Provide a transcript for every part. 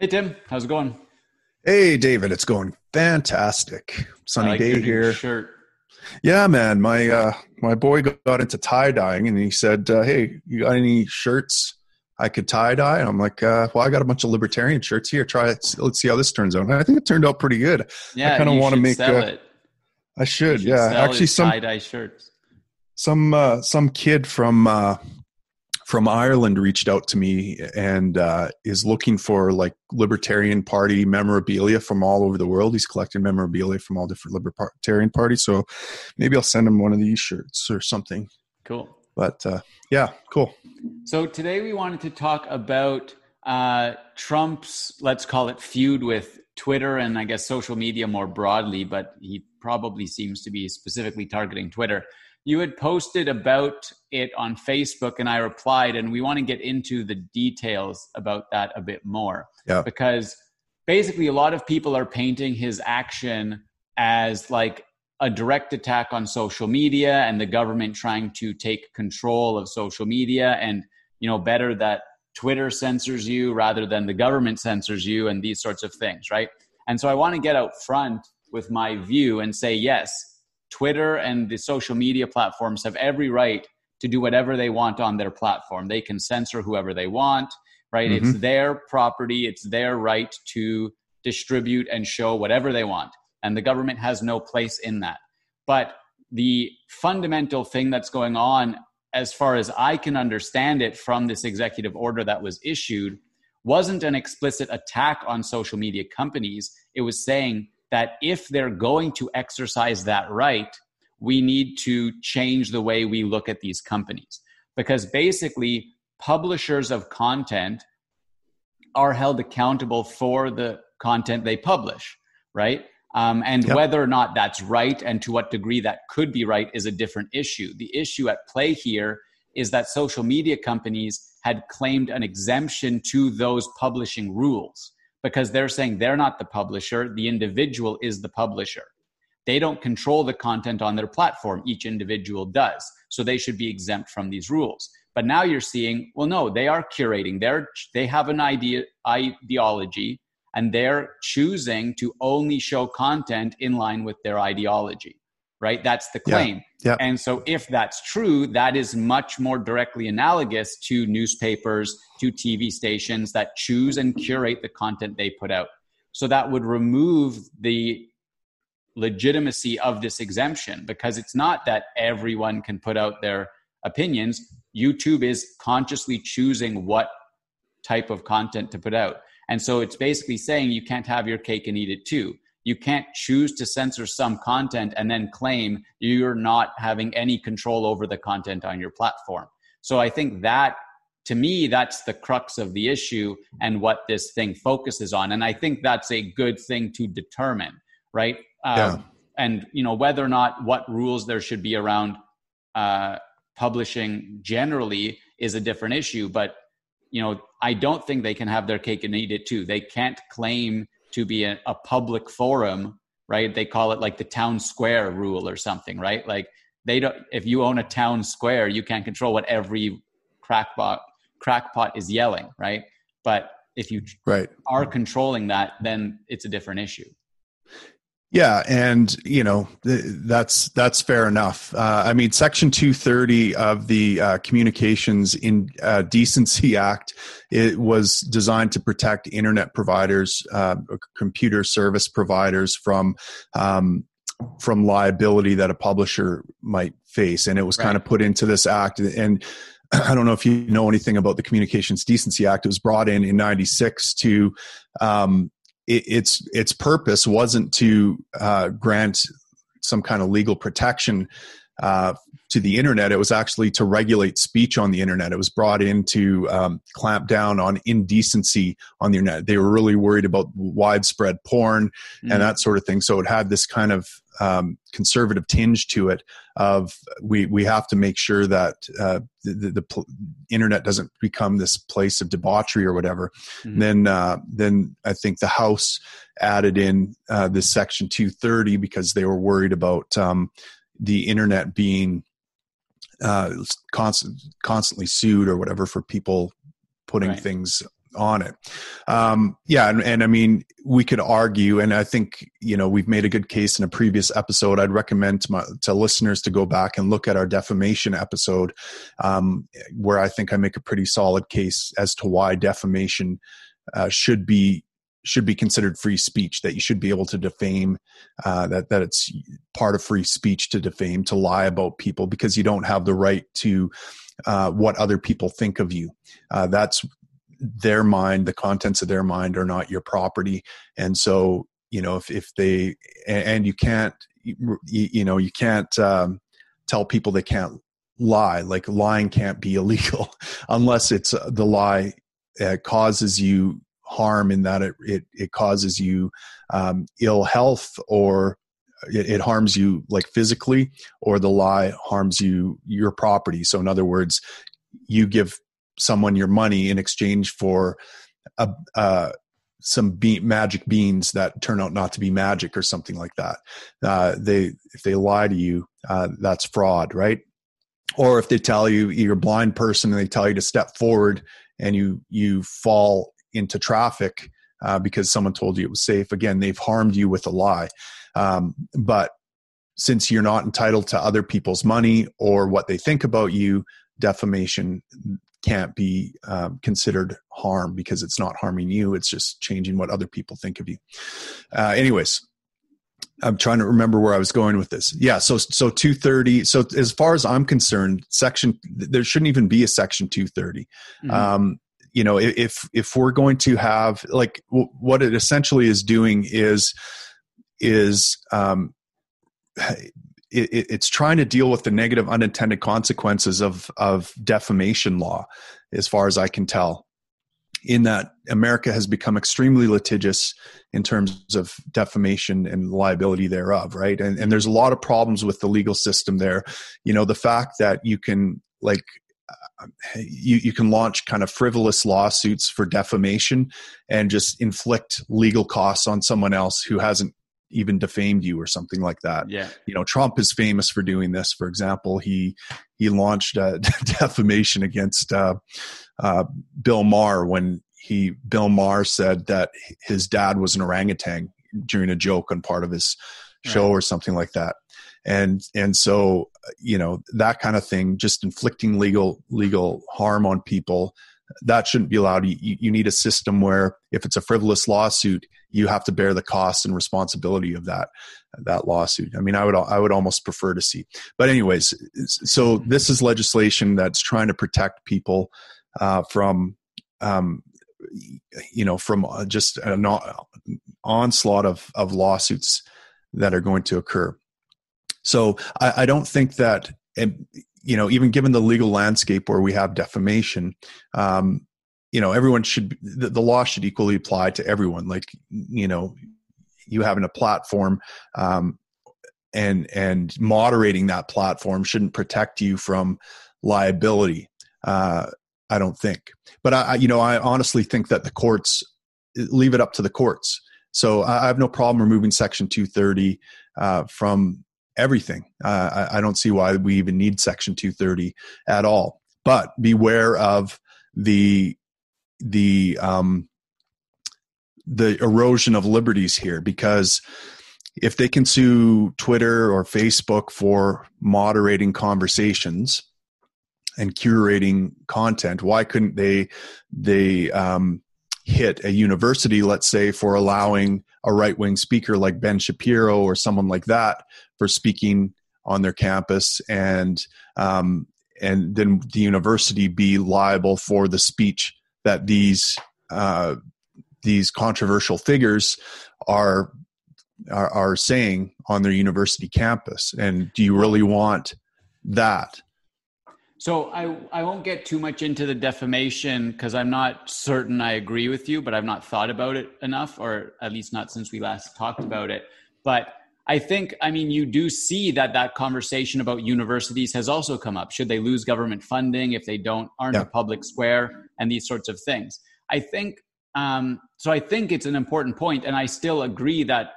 Hey Tim, how's it going? Hey David, it's going fantastic. Sunny like day here. Shirt. Yeah, man. My uh, my boy got into tie dyeing, and he said, uh, "Hey, you got any shirts I could tie dye?" And I'm like, uh, "Well, I got a bunch of libertarian shirts here. Try it. Let's see how this turns out." And I think it turned out pretty good. Yeah, I kind of want to make. Sell uh, it. I should. You yeah, actually, some tie-dye shirts. some uh, some kid from uh, from Ireland reached out to me and uh, is looking for like Libertarian Party memorabilia from all over the world. He's collecting memorabilia from all different Libertarian parties. So maybe I'll send him one of these shirts or something. Cool. But uh, yeah, cool. So today we wanted to talk about uh, Trump's, let's call it feud with Twitter and I guess social media more broadly, but he probably seems to be specifically targeting Twitter you had posted about it on Facebook and I replied, and we want to get into the details about that a bit more. Yeah. Because basically, a lot of people are painting his action as like a direct attack on social media and the government trying to take control of social media and, you know, better that Twitter censors you rather than the government censors you and these sorts of things, right? And so I want to get out front with my view and say, yes, Twitter and the social media platforms have every right to do whatever they want on their platform. They can censor whoever they want, right? Mm-hmm. It's their property, it's their right to distribute and show whatever they want. And the government has no place in that. But the fundamental thing that's going on, as far as I can understand it from this executive order that was issued, wasn't an explicit attack on social media companies. It was saying that if they're going to exercise that right, we need to change the way we look at these companies. Because basically, publishers of content are held accountable for the content they publish, right? Um, and yep. whether or not that's right and to what degree that could be right is a different issue. The issue at play here is that social media companies had claimed an exemption to those publishing rules because they're saying they're not the publisher, the individual is the publisher. They don't control the content on their platform, each individual does. So they should be exempt from these rules. But now you're seeing, well, no, they are curating. They're they have an idea ideology and they're choosing to only show content in line with their ideology right? That's the claim. Yeah. yeah. And so, if that's true, that is much more directly analogous to newspapers, to TV stations that choose and curate the content they put out. So, that would remove the legitimacy of this exemption because it's not that everyone can put out their opinions. YouTube is consciously choosing what type of content to put out. And so it's basically saying you can't have your cake and eat it too you can't choose to censor some content and then claim you're not having any control over the content on your platform. So I think that to me that's the crux of the issue and what this thing focuses on and i think that's a good thing to determine right um, yeah. and you know whether or not what rules there should be around uh, publishing generally is a different issue but you know i don't think they can have their cake and eat it too they can't claim to be a, a public forum, right? They call it like the town square rule or something, right? Like they don't. If you own a town square, you can't control what every crackpot crackpot is yelling, right? But if you right. are controlling that, then it's a different issue. Yeah, and you know th- that's that's fair enough. Uh, I mean, Section two thirty of the uh, Communications in uh, Decency Act it was designed to protect internet providers, uh, computer service providers from um, from liability that a publisher might face, and it was right. kind of put into this act. And I don't know if you know anything about the Communications Decency Act. It was brought in in '96 to um, it, its its purpose wasn't to uh, grant some kind of legal protection uh, to the internet. It was actually to regulate speech on the internet. It was brought in to um, clamp down on indecency on the internet. They were really worried about widespread porn mm. and that sort of thing. So it had this kind of um, conservative tinge to it of we we have to make sure that uh, the, the, the pl- internet doesn't become this place of debauchery or whatever. Mm-hmm. Then uh, then I think the House added in uh, this section 230 because they were worried about um, the internet being uh, constant, constantly sued or whatever for people putting right. things on it. um, yeah, and, and I mean, we could argue, and I think you know we've made a good case in a previous episode. I'd recommend to, my, to listeners to go back and look at our defamation episode, um, where I think I make a pretty solid case as to why defamation uh, should be should be considered free speech that you should be able to defame uh, that that it's part of free speech to defame to lie about people because you don't have the right to uh, what other people think of you uh, that's their mind the contents of their mind are not your property. And so you know if, if they and you can't you, know you can't um, tell people they can't lie. Like lying can't be illegal unless it's uh, the lie uh, causes you harm in that it it, it causes you um, ill health or it, it, harms you like physically or the lie harms you your property. So in other words you give someone your money in exchange for a, uh, some be- magic beans that turn out not to be magic or something like that uh, they if they lie to you uh, that's fraud right or if they tell you you're a blind person and they tell you to step forward and you you fall into traffic uh, because someone told you it was safe. Again, they've harmed you with a lie. Um, but since you're not entitled to other people's money or what they think about you, defamation can't be um, considered harm because it's not harming you. It's just changing what other people think of you. Uh, anyways, I'm trying to remember where I was going with this. Yeah, so so 230. So as far as I'm concerned, section there shouldn't even be a section 230. Mm-hmm. Um, you know if if we're going to have like w- what it essentially is doing is is um, it, it's trying to deal with the negative unintended consequences of of defamation law as far as i can tell in that america has become extremely litigious in terms of defamation and liability thereof right? And, and there's a lot of problems with the legal system there. You know the fact that you can like you, you can launch kind of frivolous lawsuits for defamation and just inflict legal costs on someone else who hasn't even defamed you or something like that. Yeah. You know, Trump is famous for doing this. For example, he he launched a defamation against uh, uh, Bill Maher when he Bill Maher said that his dad was an orangutan during a joke on part of his show right. or something like that and and so you know that kind of thing just inflicting legal legal harm on people that shouldn't be allowed. You, you need a system where if it's a frivolous lawsuit you have to bear the cost and responsibility of that that lawsuit. I mean i would i would almost prefer to see but anyways so this is legislation that's trying to protect people uh, from um, you know from uh, just an onslaught of of lawsuits that are going to occur. So I, I don't think that, you know, even given the legal landscape where we have defamation, um, you know, everyone should, the, the law should equally apply to everyone. Like, you know, you having a platform, um, and and moderating that platform shouldn't protect you from liability. Uh, I don't think, but I, you know, I honestly think that the courts leave it up to the courts. So I have no problem removing Section 230 uh, from everything. Uh, I, I, don't see why we even need Section 230 at all. But beware of the the um, the erosion of liberties here, because if they can sue Twitter or Facebook for moderating conversations and curating content, why couldn't they they um, hit a university, let's say, for allowing a right wing speaker like Ben Shapiro or someone like that for speaking on their campus and um, and then the university be liable for the speech that these uh, these controversial figures are, are, are saying on their university campus and do you really want that so I, I won't get too much into the defamation because I'm not certain I agree with you, but I've not thought about it enough, or at least not since we last talked about it. But I think, I mean, you do see that that conversation about universities has also come up. Should they lose government funding if they don't aren't yeah. a public square and these sorts of things? I think um, so. I think it's an important point, and I still agree that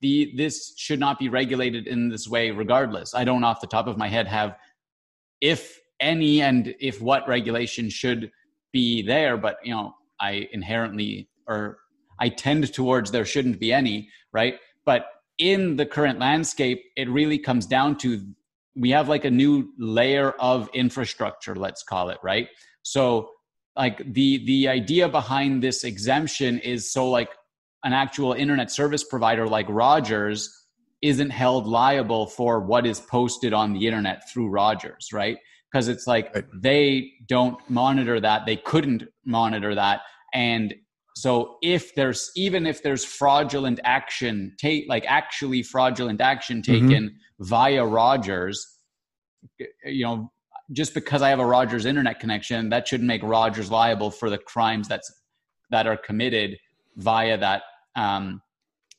the this should not be regulated in this way, regardless. I don't, off the top of my head, have if any and if what regulation should be there but you know i inherently or I tend towards there shouldn't be any, right? But in the current landscape, it really comes down to we have like a new layer of infrastructure, let's call it, right? So like the the idea behind this exemption is so like an actual internet service provider like Rogers isn't held liable for what is posted on the internet through Rogers, right? Because it's like right. they don't monitor that, they couldn't monitor that, and so if there's even if there's fraudulent action take like actually fraudulent action mm-hmm. taken mm-hmm. via Rogers, you know, just because I have a Rogers internet connection, that shouldn't make Rogers liable for the crimes that's that are committed via that um,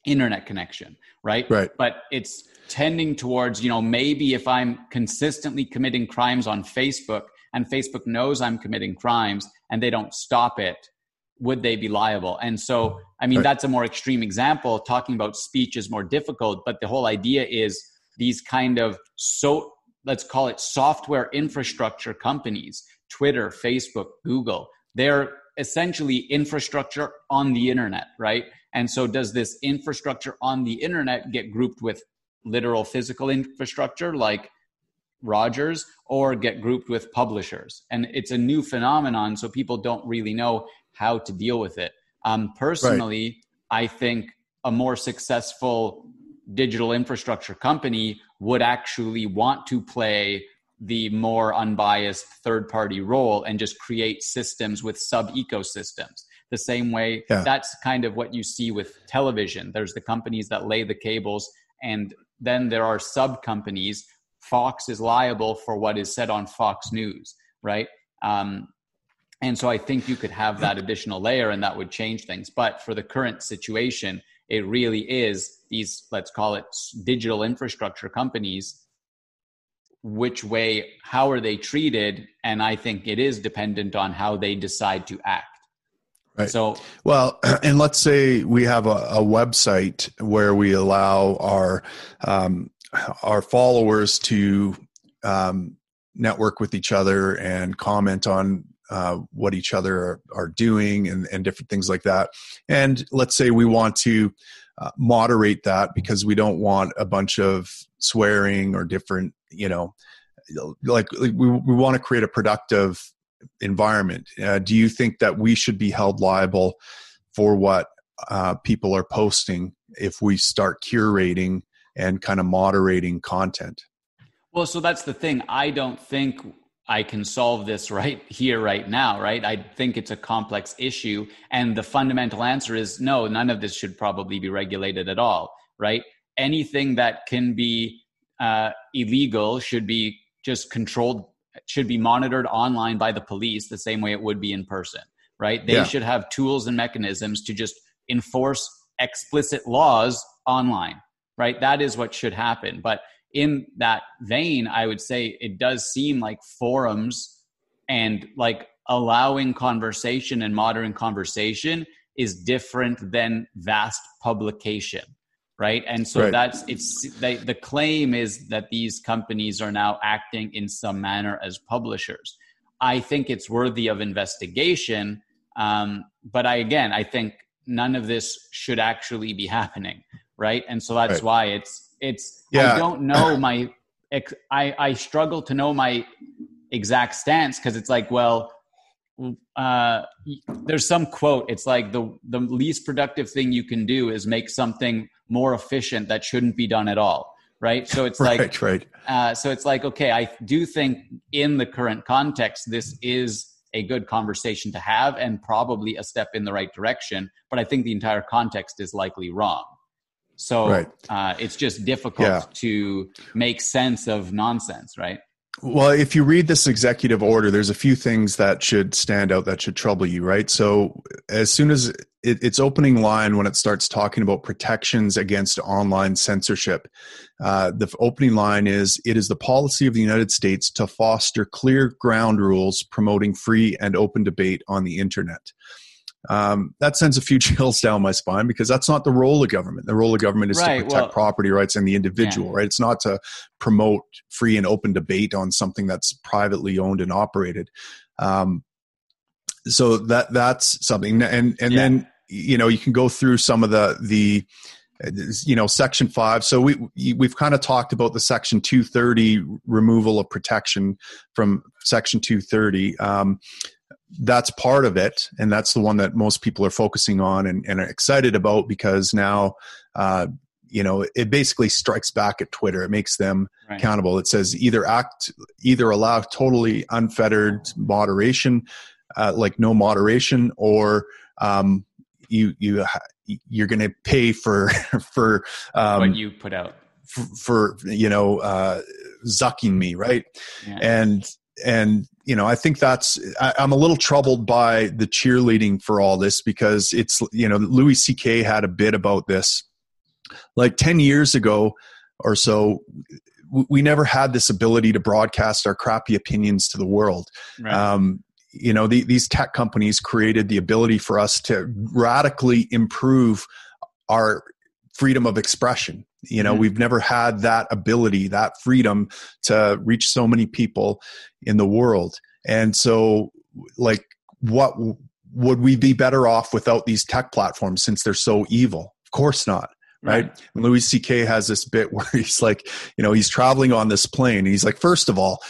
internet connection, right? Right. But it's tending towards, you know, maybe if I'm consistently committing crimes on Facebook and Facebook knows I'm committing crimes and they don't stop it, would they be liable? And so, I mean, right. that's a more extreme example. Talking about speech is more difficult, but the whole idea is these kind of so let's call it software infrastructure companies, Twitter, Facebook, Google, they're essentially infrastructure on the internet, right? And so does this infrastructure on the internet get grouped with literal physical infrastructure like Rogers or get grouped with publishers? And it's a new phenomenon, so people don't really know how to deal with it. Um, personally, right. I think a more successful digital infrastructure company would actually want to play the more unbiased third party role and just create systems with sub ecosystems the same way yeah. that's kind of what you see with television there's the companies that lay the cables and then there are sub companies fox is liable for what is said on fox news right um, and so i think you could have that additional layer and that would change things. But for the current situation it really is these let's call it digital infrastructure companies which way how are they treated? And i think it is dependent on how they decide to act. Right. So well and let's say we have a, a website where we allow our um, our followers to um, network with each other and comment on uh, what each other are, are doing and, and, different things like that. And let's say we want to uh, moderate that because we don't want a bunch of swearing or different, you know, like, we, we want to create a productive environment. Uh, do you think that we should be held liable for what uh, people are posting if we start curating and kind of moderating content? Well, so that's the thing. I don't think I can solve this right here, right now, right? I think it's a complex issue. And the fundamental answer is no, none of this should probably be regulated at all, right? Anything that can be uh, illegal should be just controlled, should be monitored online by the police the same way it would be in person, right? They yeah. should have tools and mechanisms to just enforce explicit laws online, right? That is what should happen. But in that vein, I would say it does seem like forums and like allowing conversation and modern conversation is different than vast publication right and so right. that's it's they, the claim is that these companies are now acting in some manner as publishers i think it's worthy of investigation um, but i again i think none of this should actually be happening right and so that's right. why it's it's yeah. I don't know my I I struggle to know my exact stance because it's like well uh, there's some quote it's like the the least productive thing you can do is make something more efficient that shouldn't be done at all right? So it's right, like right. uh, so it's like okay i do think in the current context this is a good conversation to have and probably a step in the right direction but i think the entire context is likely wrong so right. uh, it's just difficult yeah. to make sense of nonsense, right? Well, if you read this executive order, there's a few things that should stand out that should trouble you, right? So, as soon as it, its opening line, when it starts talking about protections against online censorship, uh, the opening line is It is the policy of the United States to foster clear ground rules promoting free and open debate on the internet um, that sends a few chills down my spine because that's not the role of government. The role of government is right, to protect well, property rights and the individual, yeah. right? It's not to promote free and open debate on something that's privately owned and operated. Um, so that that's something, and and yeah. then you know you can go through some of the the you know section 5 so we we've kind of talked about the section 230 removal of protection from section 230 um, that's part of it. And that's the one that most people are focusing on and, and are excited about because now uh, you know it basically strikes back at twitter. It makes them right. accountable. It says either act either allow totally unfettered moderation uh, like no moderation or um, you you you're going to pay for for um, what you put out. for, for you know uh, zucking me right? Yeah. and and you know i think that's I, am a little troubled by the cheerleading for all this because it's you know louis ck had a bit about this like 10 years ago or so we never had this ability to broadcast our crappy opinions to the world right. um, you know the, these tech companies created the ability for us to radically improve our freedom of expression you know mm-hmm. we've never had that ability that freedom to reach so many people in the world and so like what would we be better off without these tech platforms since they're so evil of course not right? right. And Louis C.K. has this bit where he's like, you know, he's traveling on this plane. And he's like, first of all,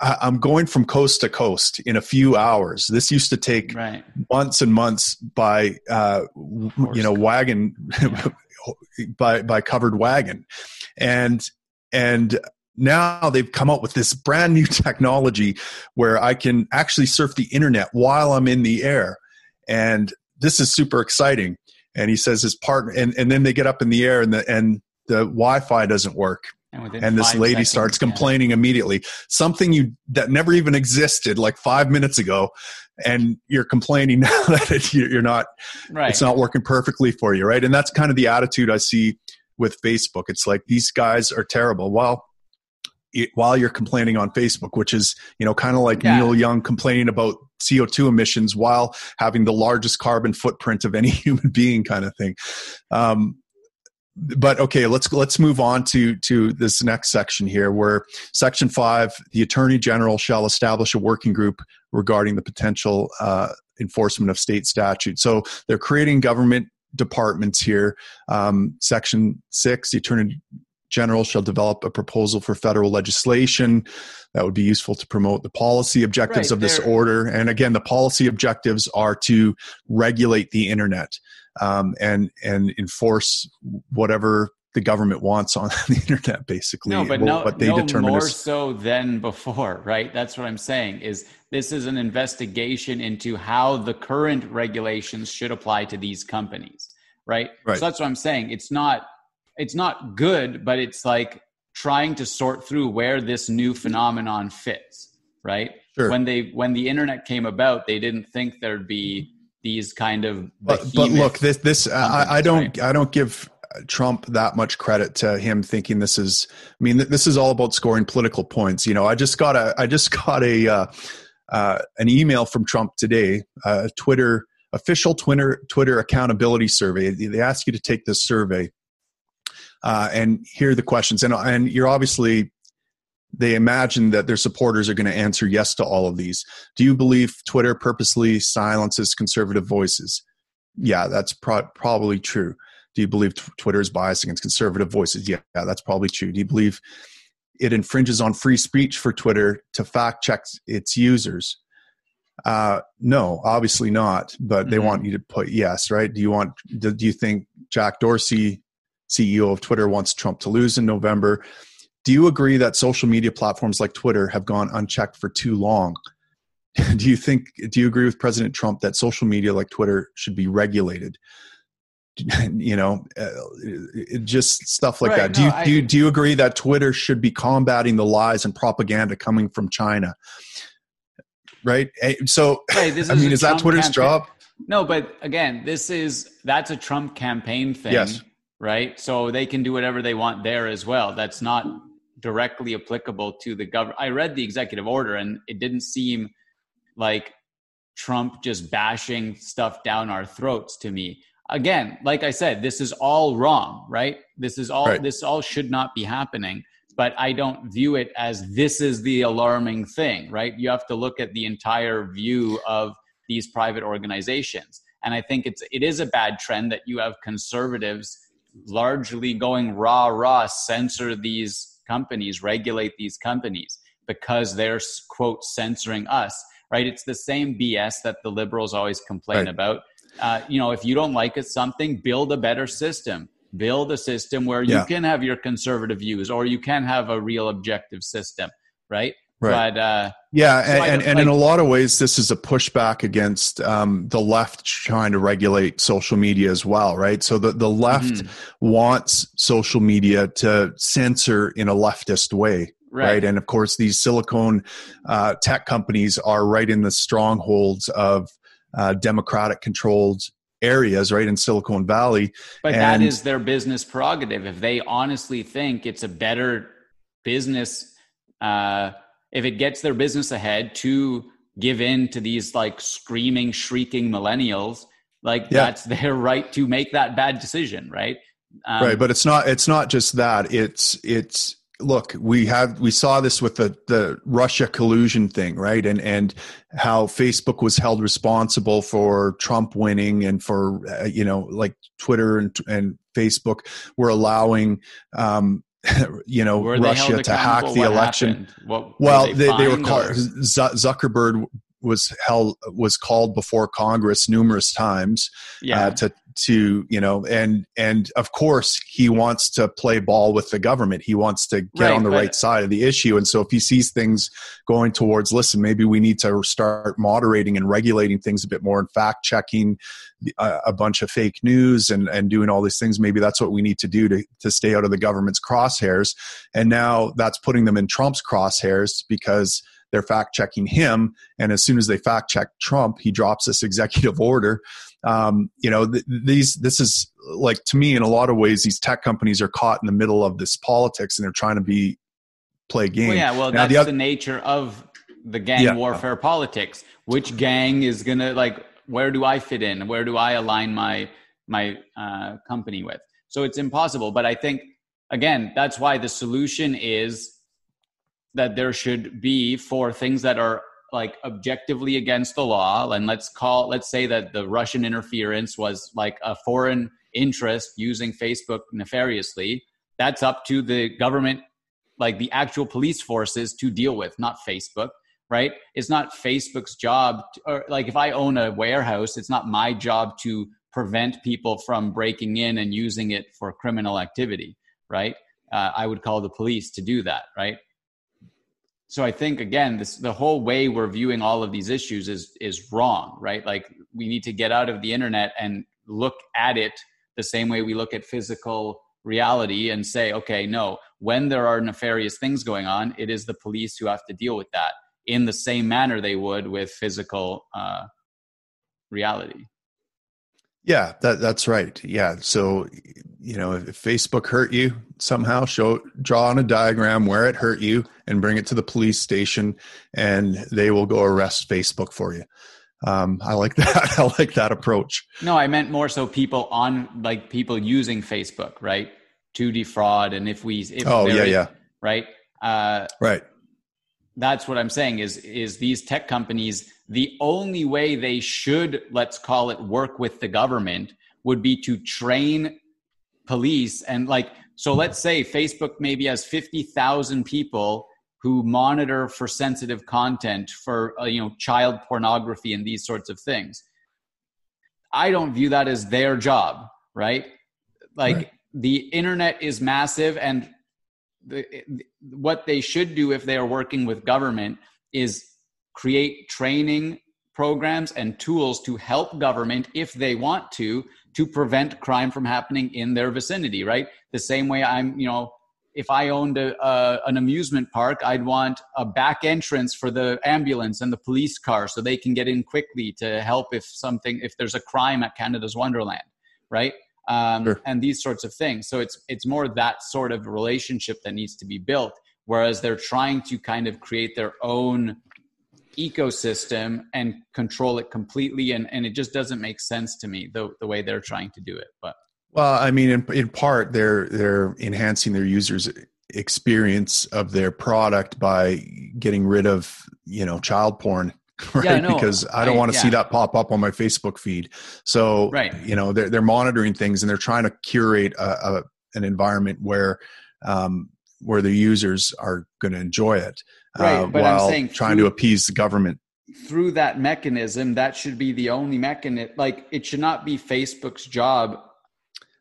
I'm going from coast to coast in a few hours. This used to take right. months and months by, uh, you know, wagon, yeah. by by covered wagon, and and now they've come up with this brand new technology where I can actually surf the internet while I'm in the air, and this is super exciting. And he says his partner, and and then they get up in the air, and the and the Wi-Fi doesn't work and, and this lady seconds, starts complaining yeah. immediately. Something you that never even existed like five minutes ago, and you're complaining now that you're not. Right. It's not working perfectly for you, right? And that's kind of the attitude I see with Facebook. It's like these guys are terrible. Well, while you're complaining on Facebook, which is you know kind of like yeah. Neil Young complaining about CO2 emissions while having the largest carbon footprint of any human being, kind of thing. Um, but okay let's let's move on to to this next section here where section 5 the attorney general shall establish a working group regarding the potential uh, enforcement of state statute. So they're creating government departments here. Um, section 6 the attorney general shall develop a proposal for federal legislation that would be useful to promote the policy objectives right, of this order. And again the policy objectives are to regulate the internet um, and and enforce whatever the government wants on the internet basically no but no, what they no determine more is, so than before right that's what i'm saying is this is an investigation into how the current regulations should apply to these companies right, right. so that's what i'm saying it's not it's not good but it's like trying to sort through where this new phenomenon fits right sure. when they when the internet came about they didn't think there'd be these kind of but, but look this this I, I, don't right? I don't give Trump that much credit to him thinking this is I mean this is all about scoring political points you know I just got a I just got a uh, uh, an email from Trump today a Twitter official Twitter Twitter accountability survey they ask you to take this survey uh, and here are the questions and and you're obviously they imagine that their supporters are going to answer yes to all of these. Do you believe Twitter purposely silences conservative voices? Yeah, that's pro- probably true. Do you believe t- Twitter is biased against conservative voices? Yeah, yeah, that's probably true. Do you believe it infringes on free speech for Twitter to fact check its users? Uh, no, obviously not. But they mm-hmm. want you to put yes, right? Do you want? Do, do you think Jack Dorsey, CEO of Twitter, wants Trump to lose in November? Do you agree that social media platforms like Twitter have gone unchecked for too long? do you think do you agree with President Trump that social media like Twitter should be regulated? you know, uh, just stuff like right, that. Do no, you I, do you, do you agree that Twitter should be combating the lies and propaganda coming from China? Right. So, right, I mean, is Trump that Twitter's campaign. job? No, but again, this is that's a Trump campaign thing. Yes. Right. So they can do whatever they want there as well. That's not directly applicable to the government. I read the executive order and it didn't seem like Trump just bashing stuff down our throats to me. Again, like I said, this is all wrong, right? This is all right. this all should not be happening, but I don't view it as this is the alarming thing, right? You have to look at the entire view of these private organizations. And I think it's it is a bad trend that you have conservatives largely going rah rah censor these companies, regulate these companies because they're quote censoring us. Right? It's the same BS that the liberals always complain right. about. Uh, you know, if you don't like it, something, build a better system. Build a system where you yeah. can have your conservative views, or you can have a real objective system. Right? Right. But, uh, yeah, so and, and, and in a lot of ways, this is a pushback against um, the left trying to regulate social media as well, right? So the, the left mm-hmm. wants social media to censor in a leftist way. Right. right. And of course, these silicone uh, tech companies are right in the strongholds of uh, democratic controlled areas, right in Silicon Valley. But and, that is their business prerogative. If they honestly think it's a better business uh, if it gets their business ahead to give in to these like screaming, shrieking millennials, like yeah. that's their right to make that bad decision, right? Um, right, but it's not. It's not just that. It's it's look we have we saw this with the the russia collusion thing right? And and how facebook was held responsible for trump winning and for uh, you know like twitter and and facebook were allowing um you know Russia to hack the election. What, well, they, they, they, were called Zuckerberg was held was called before Congress numerous times uh, yeah. uh, to to you know and and of course he wants to play ball with the government. He wants to get right, on the right. side of the issue. And so if he sees things going towards listen maybe we need to start moderating and regulating things a bit more and fact checking a, uh, a bunch of fake news and and doing all these things maybe that's what we need to do to to stay out of the government's crosshairs. And now that's putting them in Trump's crosshairs because they're fact checking him. And as soon as they fact check Trump, he drops this executive order. Um, you know, th- these, this is like to me, in a lot of ways, these tech companies are caught in the middle of this politics and they're trying to be play game. Well, yeah, well, now, that's the, other, the, nature of the gang yeah. warfare politics. Which gang is gonna like? Where do I fit in? Where do I align my my uh, company with? So it's impossible. But I think again, that's why the solution is that there should be for things that are like objectively against the law. And let's call let's say that the russian interference was like a foreign interest using facebook nefariously that's up to the government like the actual police forces to deal with not facebook right? It's not facebook's job to, or like if i own a warehouse it's not my job to prevent people from breaking in and using it for criminal activity right? Uh, i would call the police to do that right so I think again, this the whole way we're viewing all of these issues is is wrong, right? Like we need to get out of the internet and look at it the same way we look at physical reality and say, okay, no, when there are nefarious things going on, it is the police who have to deal with that in the same manner they would with physical uh, reality. Yeah, that that's right. Yeah, so you know, if Facebook hurt you somehow, show draw on a diagram where it hurt you and bring it to the police station, and they will go arrest Facebook for you. Um, I like that. I like that approach. No, I meant more so people on like people using Facebook, right, to defraud, and if we, if oh yeah, yeah, right, uh, right. That's what I'm saying. Is is these tech companies the only way they should, let's call it, work with the government would be to train police and like so let's say facebook maybe has 50,000 people who monitor for sensitive content for uh, you know child pornography and these sorts of things i don't view that as their job right like right. the internet is massive and the, what they should do if they are working with government is create training programs and tools to help government if they want to to prevent crime from happening in their vicinity right? The same way i'm you know if i owned a, uh, an amusement park i'd want a back entrance for the ambulance and the police car so they can get in quickly to help if something if there's a crime at canada's wonderland right um, sure. and these sorts of things. So it's it's more that sort of relationship that needs to be built whereas they're trying to kind of create their own ecosystem and control it completely. And, and it just doesn't make sense to me the, the way they're trying to do it but. Well i mean in, in part they're they're enhancing their users experience of their product by getting rid of you know child porn right? Yeah, no, because I don't want to yeah. see that pop up on my Facebook feed. So, right. you know, they're they're monitoring things and they're trying to curate a, a an environment where um, where the users are going to enjoy it, right. uh, while saying, trying through, to appease the government. Through that mechanism, that should be the only mechanism. Like, it should not be Facebook's job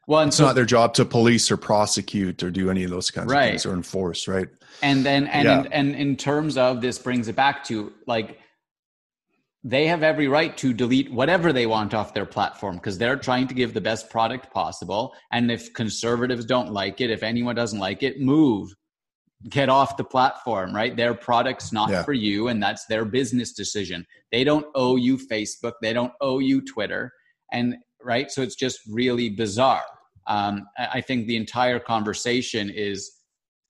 well, it's so, not their job to police or prosecute or do any of those kinds right. of things or enforce, right? And then, and yeah. in, and in terms of this, brings it back to like they have every right to delete whatever they want off their platform because they're trying to give the best product possible. And if conservatives don't like it, if anyone doesn't like it, move, get off the platform, right? Their product's not yeah. for you, and that's their business decision. They don't owe you Facebook, they don't owe you Twitter. And right? So it's just really bizarre. Um, I think the entire conversation is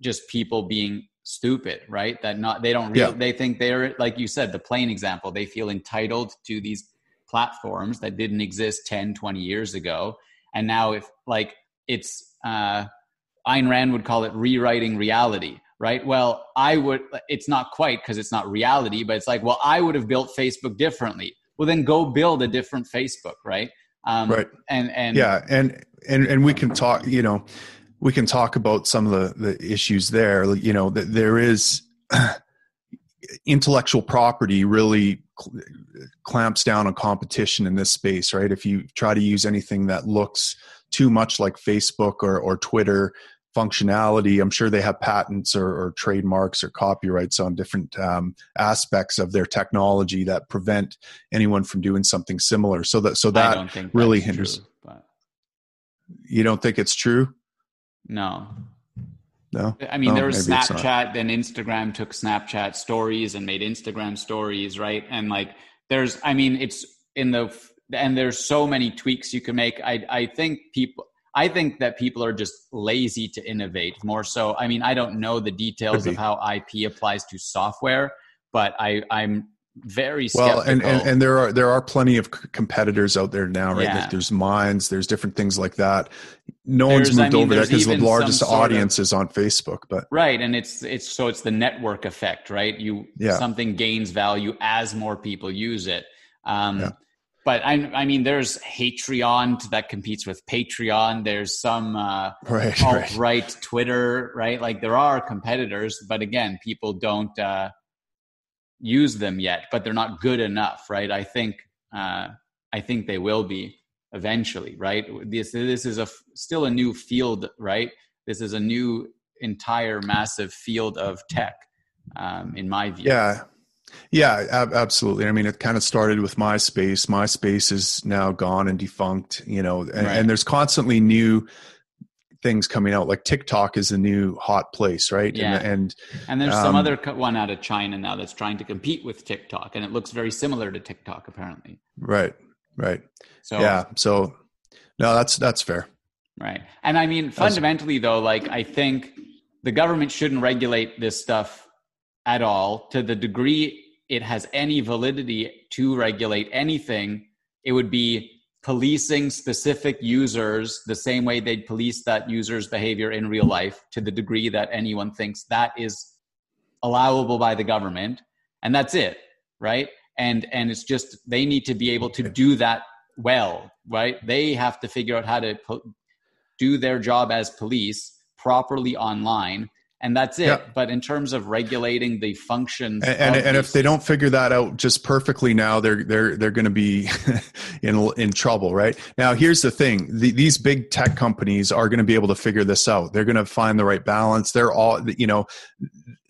just people being stupid, right? That not they don't really, yeah. they think they're like you said, the plane example. They feel entitled to these platforms that didn't exist 10, 20 years ago, and now if like it's uh, Ayn Rand would call it rewriting reality, right? Well, I would. It's not quite because it's not reality, but it's like, well, I would have built Facebook differently. Well, then go build a different Facebook, right? Um, right. And and yeah, and and and we can talk. You know, we can talk about some of the the issues there. You know, that there is intellectual property really cl- clamps down on competition in this space, right? If you try to use anything that looks too much like Facebook or or Twitter functionality. I'm sure they have patents or, or trademarks or copyrights on different um, aspects of their technology that prevent anyone from doing something similar. So that so that really hinders. True, but... You don't think it's true? No. No. I mean, oh, there was Snapchat, then Instagram took Snapchat stories and made Instagram stories, right? And like, there's, I mean, it's in the and there's so many tweaks you can make. I I think people I think that people are just lazy to innovate more so. I mean, I don't know the details of how IP applies to software, but I, I'm very skeptical. well and, and, and there are there are plenty of competitors out there now right yeah. like there's minds there's different things like that no there's, one's moved I mean, over there because the largest audience of, is on facebook but right and it's it's so it's the network effect right you yeah. something gains value as more people use it um, yeah but I, I mean, there's Hatreon that competes with Patreon. There's some uh, right, alt right Twitter, right? Like there are competitors, but again, people don't uh, use them yet. But they're not good enough, right? I think uh, I think they will be eventually, right? This this is a still a new field, right? This is a new entire massive field of tech, um, in my view. Yeah, yeah, ab- absolutely. I mean, it kind of started with MySpace. MySpace is now gone and defunct, you know, and, right. and, there's constantly new things coming out. Like TikTok is a new hot place, right? Yeah. And and, and there's um, some other one out of China now that's trying to compete with TikTok, and it looks very similar to TikTok, apparently. Right. Right. So yeah. So no, that's that's fair. Right. And I mean, fundamentally, though, like I think the government shouldn't regulate this stuff at all to the degree it has any validity to regulate anything, it would be policing specific users the same way they'd police that user's behavior in real life to the degree that anyone thinks that is allowable by the government. And that's it right? And and it's just they need to be able to do that well right? They have to figure out how to po- do their job as police properly online and that's it. Yep. But in terms of regulating the functions, and, and, and if they don't figure that out just perfectly now, they're they're they're going to be in in trouble, right? Now, here's the thing: the, these big tech companies are going to be able to figure this out. They're going to find the right balance. They're all, you know,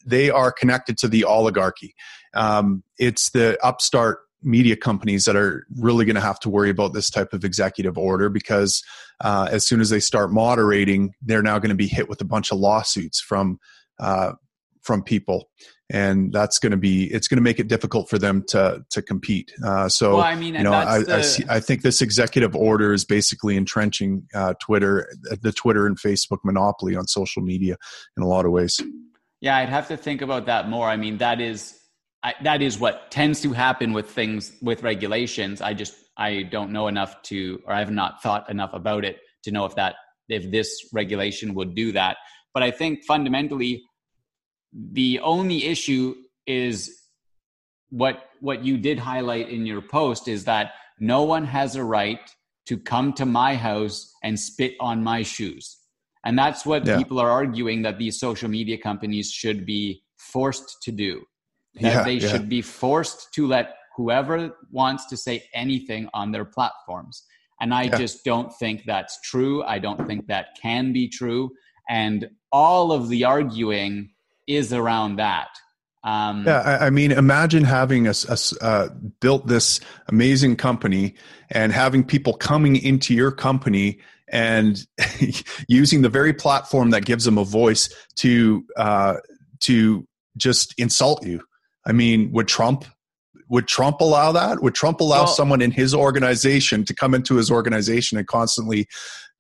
they are connected to the oligarchy. Um, it's the upstart media companies that are really going to have to worry about this type of executive order because uh, as soon as they start moderating, they're now going to be hit with a bunch of lawsuits from uh, from people, and that's going to be it's going to make it difficult for them to to compete. Uh, so, well, I mean, you know, I, the... I, see, I, think this executive order is basically entrenching uh, Twitter, the Twitter and Facebook monopoly on social media in a lot of ways. Yeah, I'd have to think about that more. I mean, that is I, that is what tends to happen with things with regulations. I just I don't know enough to, or I have not thought enough about it to know if that if this regulation would do that. But I think fundamentally, the only issue is what what you did highlight in your post is that no one has a right to come to my house and spit on my shoes. And that's what yeah. people are arguing that these social media companies should be forced to do. That yeah, they yeah. should be forced to let whoever wants to say anything on their platforms. And I just don't think that's true. I don't think that can be true. And all of the arguing is around that. Um, yeah, I, I, mean, imagine having a, a uh, built this amazing company and having people coming into your company and using the very platform that gives them a voice to uh, to just insult you. I mean, would Trump would Trump allow that? Would Trump allow well, someone in his organization to come into his organization and constantly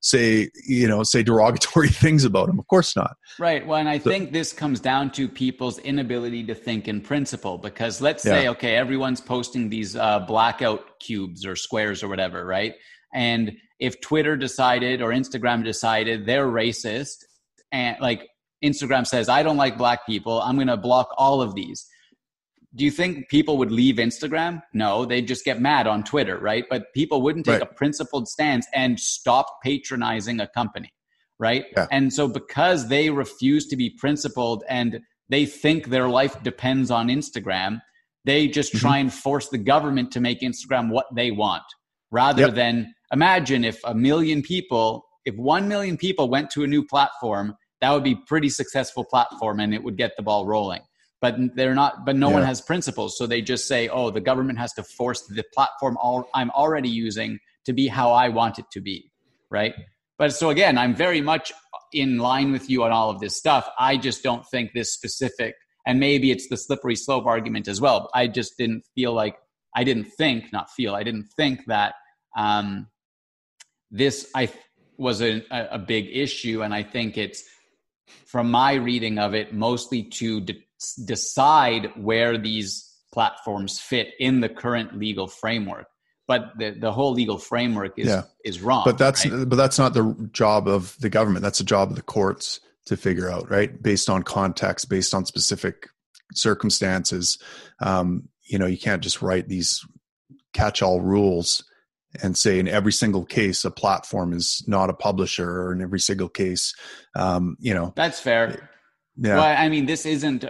say, you know, say derogatory things about him? Of course not. Right. Well, and I so, think this comes down to people's inability to think in principle. Because let's say, yeah. okay, everyone's posting these uh, blackout cubes or squares or whatever, right? And if Twitter decided or Instagram decided they're racist, and like Instagram says, I don't like black people, I'm going to block all of these do you think people would leave Instagram? No, they'd just get mad on Twitter, right? But people wouldn't take right. a principled stance and stop patronizing a company, right? Yeah. And so because they refuse to be principled and they think their life depends on Instagram, they just mm-hmm. try and force the government to make Instagram what they want rather yep. than imagine if a million people, if 1 million people went to a new platform, that would be pretty successful platform and it would get the ball rolling but they're not but no yeah. one has principles. So they just say oh the government has to force the platform all, i'm already using to be how i want it to be right? But so again i'm very much in line with you on all of this stuff. I just don't think this specific and maybe it's the slippery slope argument as well. I just didn't feel like i didn't think not feel i didn't think that um, this i was a, a big issue. And i think it's from my reading of it mostly to de- decide where these platforms fit in the current legal framework. But the, the whole legal framework is yeah. is wrong but that's right? but that's not the job of the government. That's the job of the courts to figure out right? Based on context based on specific circumstances. Um, you know you can't just write these catch-all rules and say in every single case a platform is not a publisher or in every single case um, you know. That's fair. Yeah. Well i mean this isn't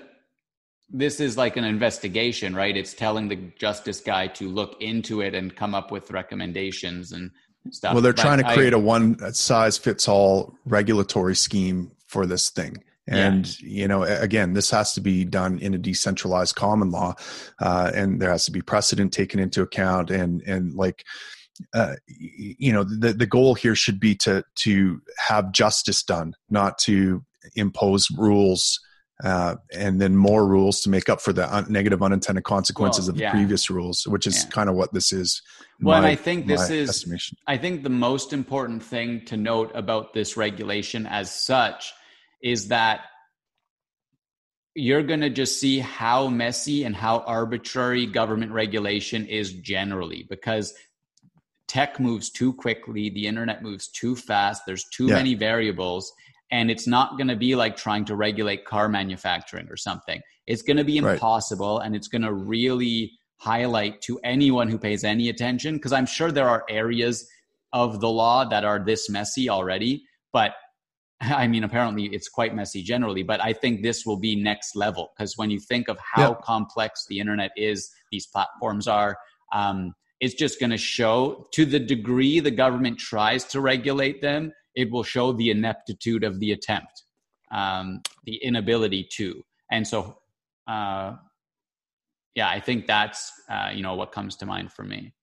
this is like an investigation, right? It's telling the justice guy to look into it and come up with recommendations and stuff. Well, they're but trying to create I, a one size fits all regulatory scheme for this thing. And yeah. you know, again, this has to be done in a decentralized common law, uh, and there has to be precedent taken into account. And and like, uh, you know, the the goal here should be to to have justice done, not to impose rules uh, and then more rules to make up for the un- negative unintended consequences well, of the yeah. previous rules, which is yeah. kind of what this is. Well, my, and I think this is, estimation. I think the most important thing to note about this regulation as such is that you're going to just see how messy and how arbitrary government regulation is generally because tech moves too quickly, the internet moves too fast, there's too yeah. many variables and it's not going to be like trying to regulate car manufacturing or something it's going to be impossible right. and it's going to really highlight to anyone who pays any attention because i'm sure there are areas of the law that are this messy already but i mean apparently it's quite messy generally but i think this will be next level because when you think of how yep. complex the internet is these platforms are um, it's just going to show to the degree the government tries to regulate them it will show the ineptitude of the attempt, um, the inability to. And so, uh, yeah, I think that's uh, you know what comes to mind for me.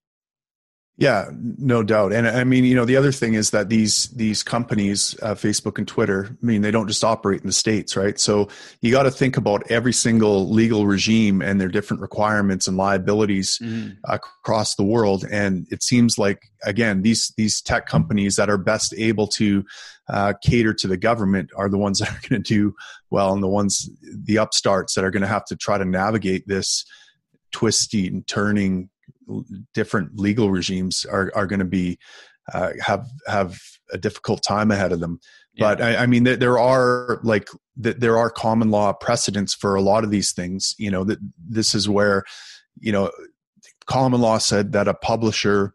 Yeah, no doubt. And I mean, you know, the other thing is that these these companies, uh, Facebook and Twitter, I mean, they don't just operate in the states, right? So you got to think about every single legal regime and their different requirements and liabilities mm-hmm. across the world. And it seems like again, these these tech companies that are best able to uh, cater to the government are the ones that are going to do well, and the ones the upstarts that are going to have to try to navigate this twisty and turning different legal regimes are are going to be uh, have have a difficult time ahead of them. Yeah. But I, I, mean, there are like there are common law precedents for a lot of these things. You know that this is where you know, common law said that a publisher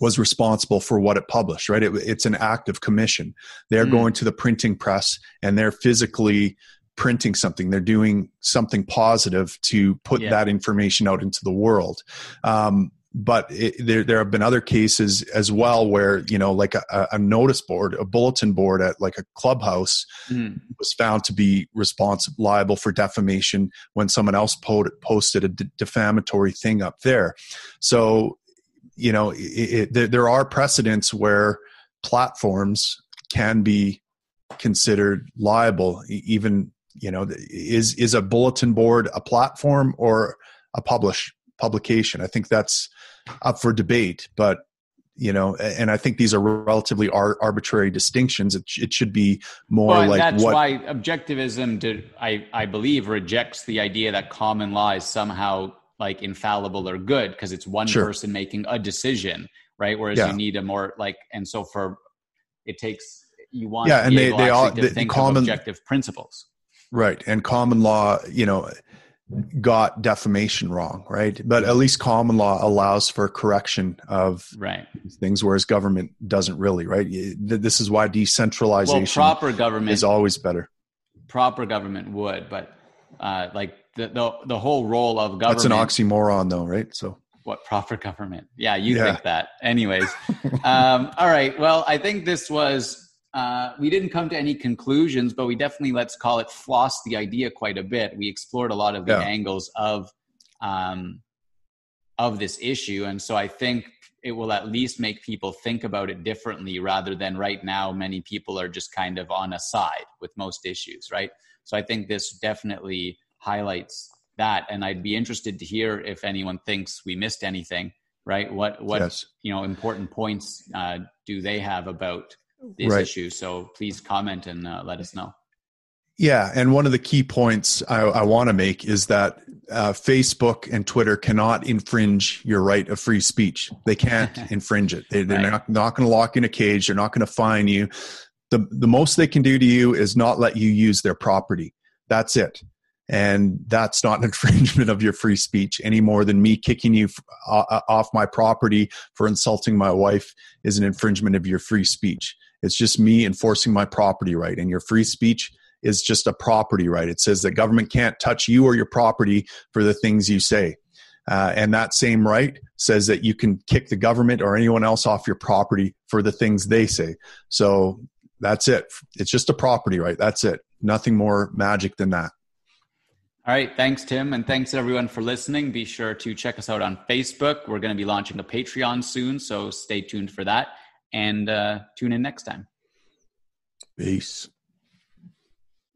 was responsible for what it published, right? It, it's an act of commission. They're mm. going to the printing press and they're physically printing something. They're doing something positive to put yeah. that information out into the world. Um, but it, there, there have been other cases as well where you know like a, a notice board a bulletin board at like a clubhouse mm. was found to be responsible liable for defamation when someone else po- posted a d- defamatory thing up there so you know it, it, there are precedents where platforms can be considered liable even you know is is a bulletin board a platform or a publish publication i think that's up for debate but you know and i think these are relatively ar- arbitrary distinctions it, it, should be more well, like that's what, why objectivism did, i i believe rejects the idea that common law is somehow like infallible or good because it's one sure. person making a decision right whereas yeah. you need a more like and so for it takes you want yeah and they, they all think common objective principles right and common law you know got defamation wrong right but at least common law allows for correction of right things whereas government doesn't really right this is why decentralization well, proper government is always better proper government would but uh, like the, the the whole role of government. That's an oxymoron, though, right? So what proper government? Yeah, you yeah. think that. Anyways, um, all right. Well, I think this was. Uh, we didn't come to any conclusions, but we definitely let's call it floss the idea quite a bit. We explored a lot of the yeah. angles of um, of this issue, and so I think it will at least make people think about it differently rather than right now many people are just kind of on a side with most issues right so i think this definitely highlights that and i'd be interested to hear if anyone thinks we missed anything right what what yes. you know important points uh, do they have about this right. issue so please comment and uh, let us know. Yeah and one of the key points i, I want to make is that uh, facebook and twitter cannot infringe your right of free speech. They can't infringe it. They, are right. not, not going to lock you in a cage. They're not going to fine you. The, the most they can do to you is not let you use their property. That's it. And that's not an infringement of your free speech any more than me kicking you uh, uh, off my property for insulting my wife is an infringement of your free speech it's just me enforcing my property right and your free speech is just a property right it says that government can't touch you or your property for the things you say uh, and that same right says that you can kick the government or anyone else off your property for the things they say so that's it it's just a property right that's it nothing more magic than that all right. Thanks, Tim. And thanks everyone for listening. Be sure to check us out on Facebook. We're going to be launching a Patreon soon. So stay tuned for that and uh, tune in next time. Peace.